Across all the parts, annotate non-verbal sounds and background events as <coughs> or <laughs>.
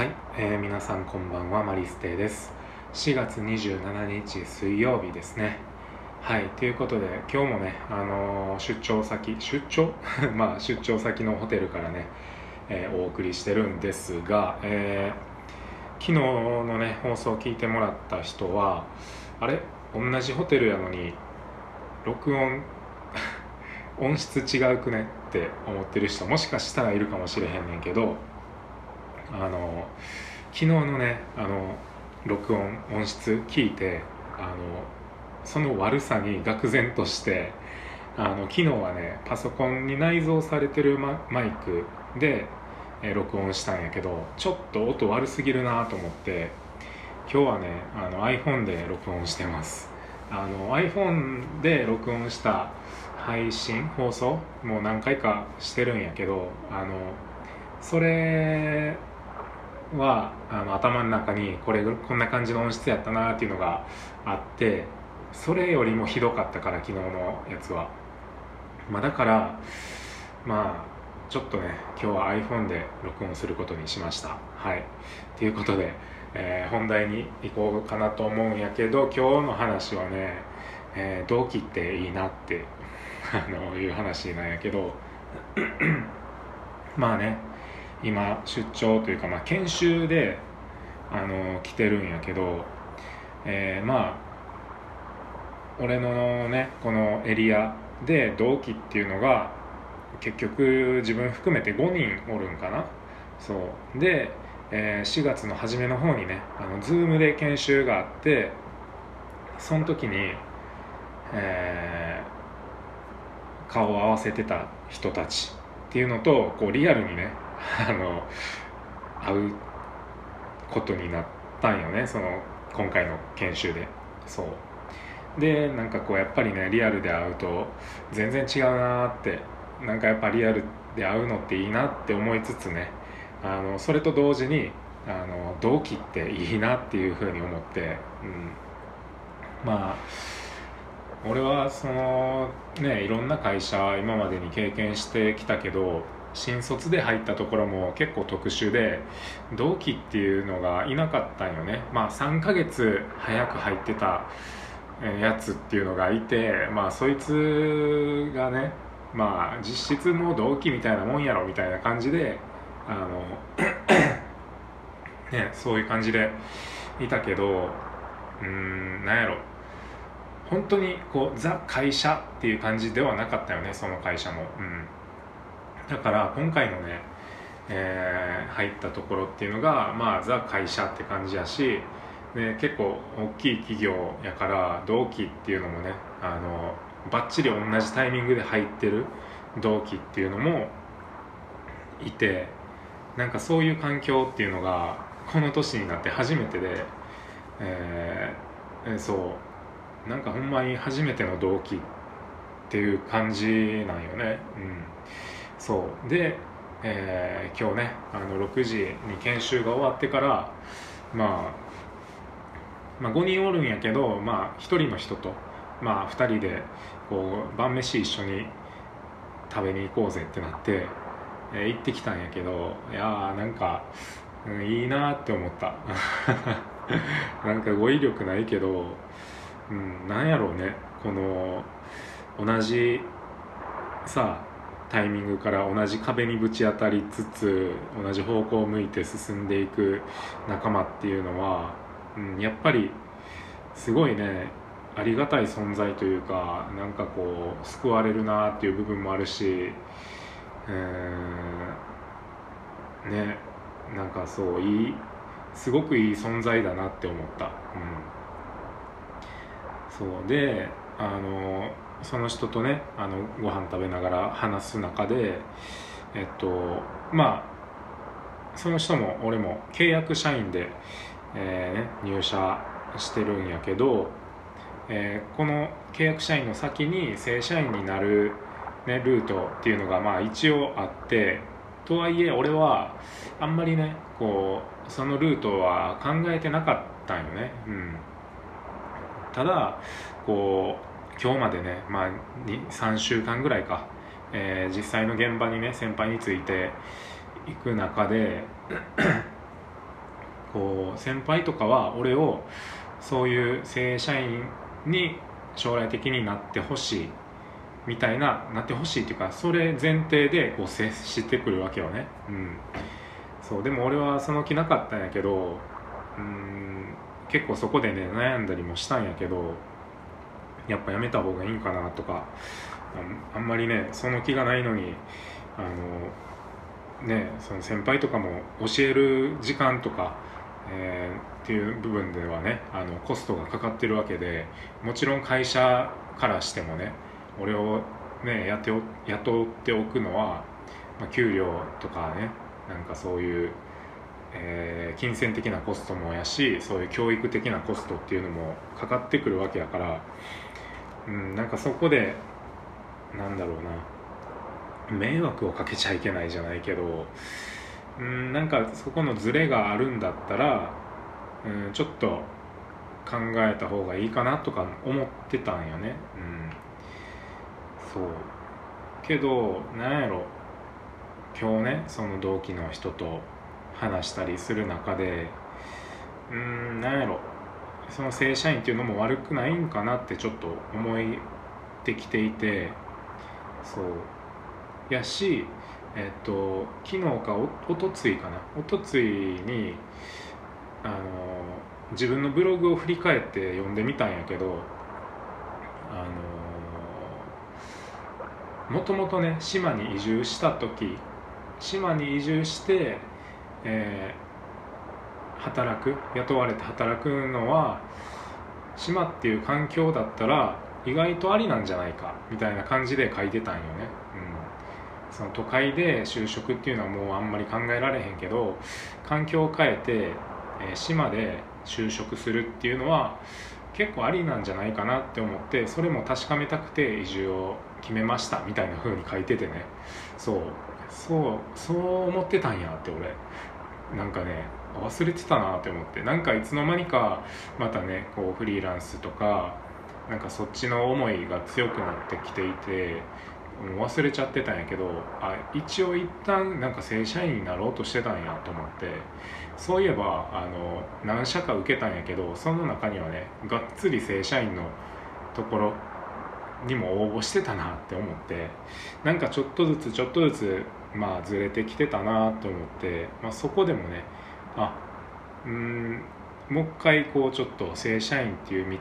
はい、えー皆さんこんばんはマリステです。4月27日水曜日ですね。はいということで今日もね、あのー出張先出張？<laughs> まあ出張先のホテルからね、えーお送りしてるんですが、えー昨日のね放送を聞いてもらった人はあれ？同じホテルやのに録音 <laughs> 音質違うくねって思ってる人もしかしたらいるかもしれへんねんけどあの昨日のねあの録音音質聞いてあのその悪さに愕然としてあの昨日はねパソコンに内蔵されてるママイクで、え録音したんやけどちょっと音悪すぎるなと思って今日はねあの iPhone で録音してます。あの iPhone で録音した配信放送もう何回かしてるんやけどあのそれはあの頭の中にこれこんな感じの音質やったなっていうのがあってそれよりもひどかったから昨日のやつは、まあ、だからまあちょっとね今日は iPhone で録音することにしました。はい。ということで、えー本題に行こうかなと思うんやけど今日の話はね、えー同期っていいなって <laughs> あのいう話なんやけど。<clears throat> まあね今出張というか、まあ、研修であの来てるんやけど、えーまあ俺のねこのエリアで同期っていうのが結局自分含めて5人おるんかな。そう。で、えー4月の初めの方にねあの Zoom で研修があってその時に、えー顔を合わせてた人たちっていうのとこうリアルにねあの会うことになったんよねその今回の研修で。そう。でなんかこうやっぱりねリアルで会うと全然違うなーってなんかやっぱリアルで会うのっていいなって思いつつねあのそれと同時にあの同期っていいなっていうふうに思って、うん、まあ俺はそのねいろんな会社今までに経験してきたけど新卒で入ったところも結構特殊で同期っていうのがいなかったんよね。まあ3ヶ月早く入ってたやつっていうのがいてまあそいつがねまあ実質もう同期みたいなもんやろみたいな感じであの <coughs> ねそういう感じでいたけどうんなんやろ。本当にこうザ会社っていう感じではなかったよねその会社も、うん、だから今回のね、えー入ったところっていうのがまあザ会社って感じやしで結構大きい企業やから同期っていうのもねあのバッチリ同じタイミングで入ってる同期っていうのもいてなんかそういう環境っていうのがこの年になって初めてで、えーそうなんかほんまに初めての同期っていう感じなんよね。うん。そう。で、えー今日ねあの6時に研修が終わってからまあまあ、5人おるんやけど、まあ、1人の人と、まあ、2人でこう晩飯一緒に食べに行こうぜってなって、えー行ってきたんやけどいやーなんか、うんいいなって思った。<laughs> なんか語彙力ないけど、うん、なんやろうね。この同じさあタイミングから同じ壁にぶち当たりつつ同じ方向を向いて進んでいく仲間っていうのは、うん、やっぱりすごいねありがたい存在というかなんかこう救われるなっていう部分もあるしうーんねなんかそういいすごくいい存在だなって思った、うん、そう。であのその人とねあのご飯食べながら話す中でえっとまあその人も俺も契約社員で、えーね、入社してるんやけど、えーこの契約社員の先に正社員になる、ね、ルートっていうのがまあ一応あってとはいえ俺はあんまりねこうそのルートは考えてなかったんよね、うん、ただこう今日までね、まあ、3週間ぐらいか、えー実際の現場にね先輩についていく中で <clears throat> こう先輩とかは俺をそういう正社員に将来的になってほしいみたいななってほしいっていうかそれ前提でこう接してくるわけよね。うん。そうでも俺はその気なかったんやけどうん結構そこでね悩んだりもしたんやけどやっぱやめた方がいいんかなとかあんまりねその気がないのにあのねその先輩とかも教える時間とか、えー、っていう部分ではねあのコストがかかってるわけでもちろん会社からしてもね俺をね雇っておくのは、まあ、給料とかねなんかそういう、えー、金銭的なコストもやしそういう教育的なコストっていうのもかかってくるわけやから、うん、なんかそこでなんだろうな。迷惑をかけちゃいけないじゃないけどうんなんかそこのズレがあるんだったら、うん、ちょっと考えた方がいいかなとか思ってたんよね。うんそう。けどなんやろ。今日ねその同期の人と話したりする中でうんなんやろ。その正社員っていうのも悪くないんかなってちょっと思ってきていてそう。やしえっと昨日かおおとついかな。おとついにあの自分のブログを振り返って読んでみたんやけどあのもともとね島に移住した時島に移住して、えー、働く雇われて働くのは島っていう環境だったら意外とありなんじゃないかみたいな感じで書いてたんよね、うん、その都会で就職っていうのはもうあんまり考えられへんけど環境を変えて、えー、島で就職するっていうのは結構ありなんじゃないかなって思ってそれも確かめたくて移住を決めましたみたいな風に書いててね。そう。そうそう思ってたんやって俺。なんかね忘れてたなって思ってなんかいつの間にかまたねこうフリーランスとかなんかそっちの思いが強くなってきていて忘れちゃってたんやけどあ一応一旦なんか正社員になろうとしてたんやと思ってそういえばあの何社か受けたんやけどその中にはねがっつり正社員のところにも応募してたなって思ってなんかちょっとずつちょっとずつまあずれてきてたなと思って、まあ、そこでもねあうんもう一回こうちょっと正社員っていう道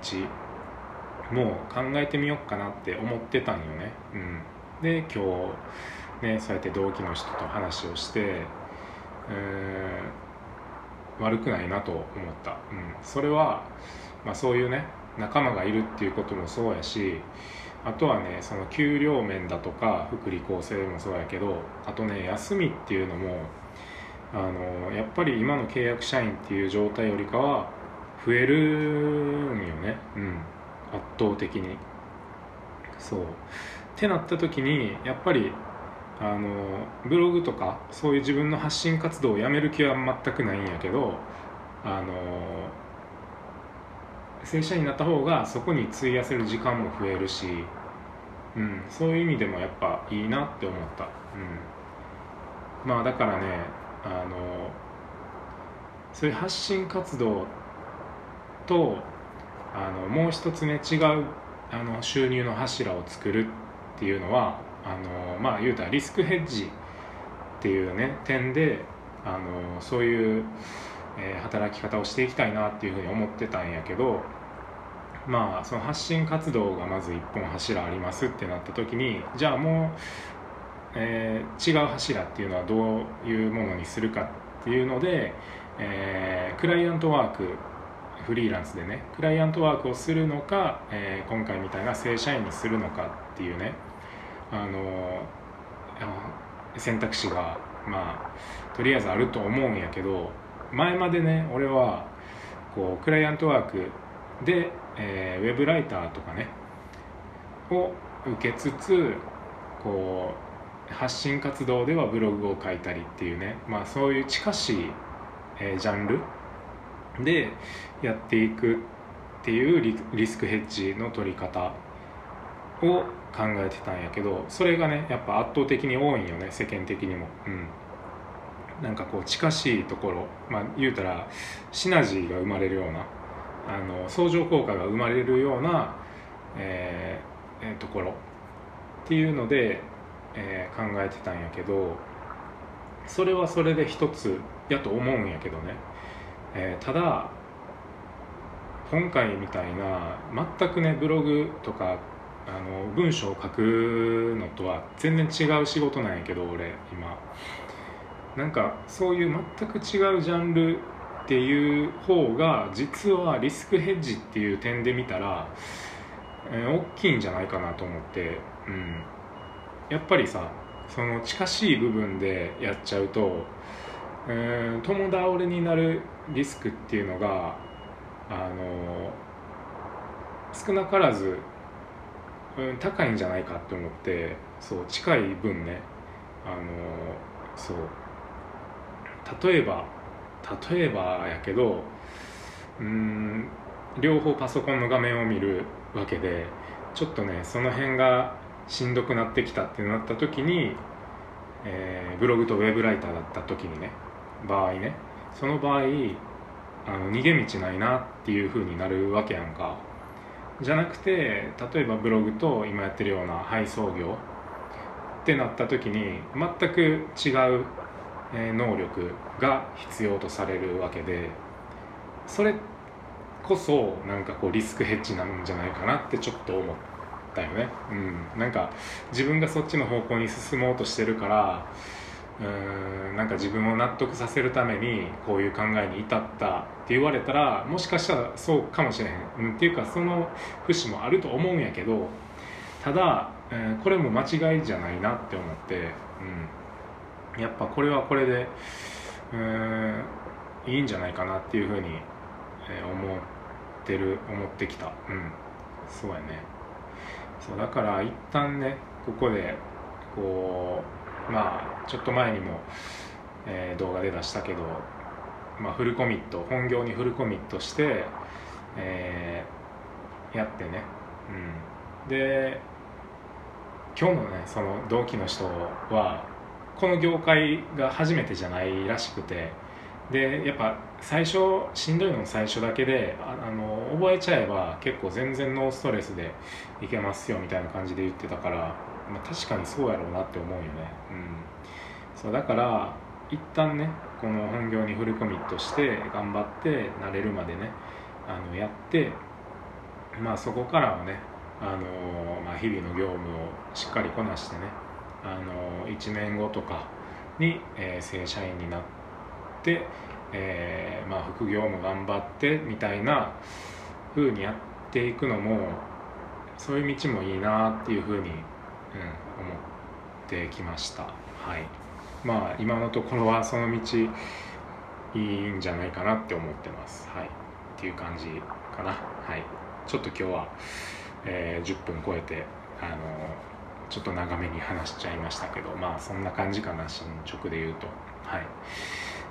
も考えてみようかなって思ってたんよね。うん、で今日ねそうやって同期の人と話をして、えー、悪くないなと思った。うん、それは、まあ、そういうね仲間がいるっていうこともそうやしあとはねその給料面だとか福利厚生もそうやけどあとね休みっていうのもあのやっぱり今の契約社員っていう状態よりかは増えるんよね。うん。圧倒的に。そう。ってなった時にやっぱりあのブログとかそういう自分の発信活動をやめる気は全くないんやけどあの正社員になった方がそこに費やせる時間も増えるし、うん、そういう意味でもやっぱいいなって思った、うん、まあだからねあのそういう発信活動とあのもう一つね違うあの収入の柱を作るっていうのはあのまあ言うたらリスクヘッジっていうね点であのそういうえー、働き方をしていきたいなっていうふうに思ってたんやけどまあその発信活動がまず一本柱ありますってなった時にじゃあもう、えー、違う柱っていうのはどういうものにするかっていうので、えー、クライアントワークフリーランスでねクライアントワークをするのか、えー、今回みたいな正社員にするのかっていうねあの選択肢がまあとりあえずあると思うんやけど前までね俺はこうクライアントワークで、えー、ウェブライターとかねを受けつつこう発信活動ではブログを書いたりっていうね、まあ、そういう近しい、えー、ジャンルでやっていくっていうリスクヘッジの取り方を考えてたんやけどそれがねやっぱ圧倒的に多いんよね世間的にも。うん、なんかこう近しいところまあ言うたらシナジーが生まれるようなあの相乗効果が生まれるような、えーえー、ところっていうので、えー、考えてたんやけどそれはそれで一つやと思うんやけどね、えー、ただ今回みたいな全くねブログとかあの文章を書くのとは全然違う仕事なんやけど俺今。なんかそういう全く違うジャンルっていう方が実はリスクヘッジっていう点で見たら、えー、大きいんじゃないかなと思って、うん、やっぱりさその近しい部分でやっちゃうと、えー、友倒れになるリスクっていうのがあの少なからず、うん、高いんじゃないかって思ってそう近い分ねあのそう例えば例えばやけどうん両方パソコンの画面を見るわけでちょっとねその辺がしんどくなってきたってなった時に、えー、ブログとウェブライターだった時にね場合ねその場合あの逃げ道ないなっていう風になるわけやんか。じゃなくて例えばブログと今やってるような配送業ってなった時に全く違う能力が必要とされるわけでそれこそなんかこうリスクヘッジなんじゃないかなってちょっと思ってたよね、うん、なんか自分がそっちの方向に進もうとしてるからうんなんか自分を納得させるためにこういう考えに至ったって言われたらもしかしたらそうかもしれへん、うん、っていうかその節もあると思うんやけどただ、えー、これも間違いじゃないなって思って、うん、やっぱこれはこれでうんいいんじゃないかなっていうふうに、えー、思ってる思ってきた。うん。そうやね。そうだから一旦ねここでこうまあちょっと前にも、えー、動画で出したけど、まあ、フルコミット本業にフルコミットして、えー、やってね、うん、で今日のねその同期の人はこの業界が初めてじゃないらしくてでやっぱ最初しんどいの最初だけであの覚えちゃえば結構全然ノーストレスでいけますよみたいな感じで言ってたからまあ、確かにそうやろうなって思うよね、うん、そうだから一旦ねこの本業にフルコミットして頑張って慣れるまでねあのやってまあそこからはねあの、まあ、日々の業務をしっかりこなしてねあの1年後とかに、えー、正社員になって、えー、まあ、副業も頑張ってみたいな風にやっていくのもそういう道もいいなっていう風にうん、思ってきました。はい。まあ今のところはその道いいんじゃないかなって思ってます。はい。っていう感じかな。はい。ちょっと今日は、えー、10分超えてあのちょっと長めに話しちゃいましたけどまあそんな感じかな進捗で言うと。はい。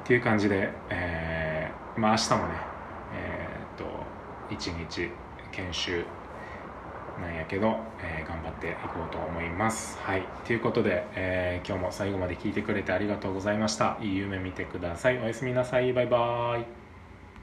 っていう感じで、えー、まあ明日もねえー、っと1日研修なんやけど、えー、頑張っていこうと思います。はい。ということで、えー、今日も最後まで聞いてくれてありがとうございました。いい夢見てください。おやすみなさい。バイバーイ。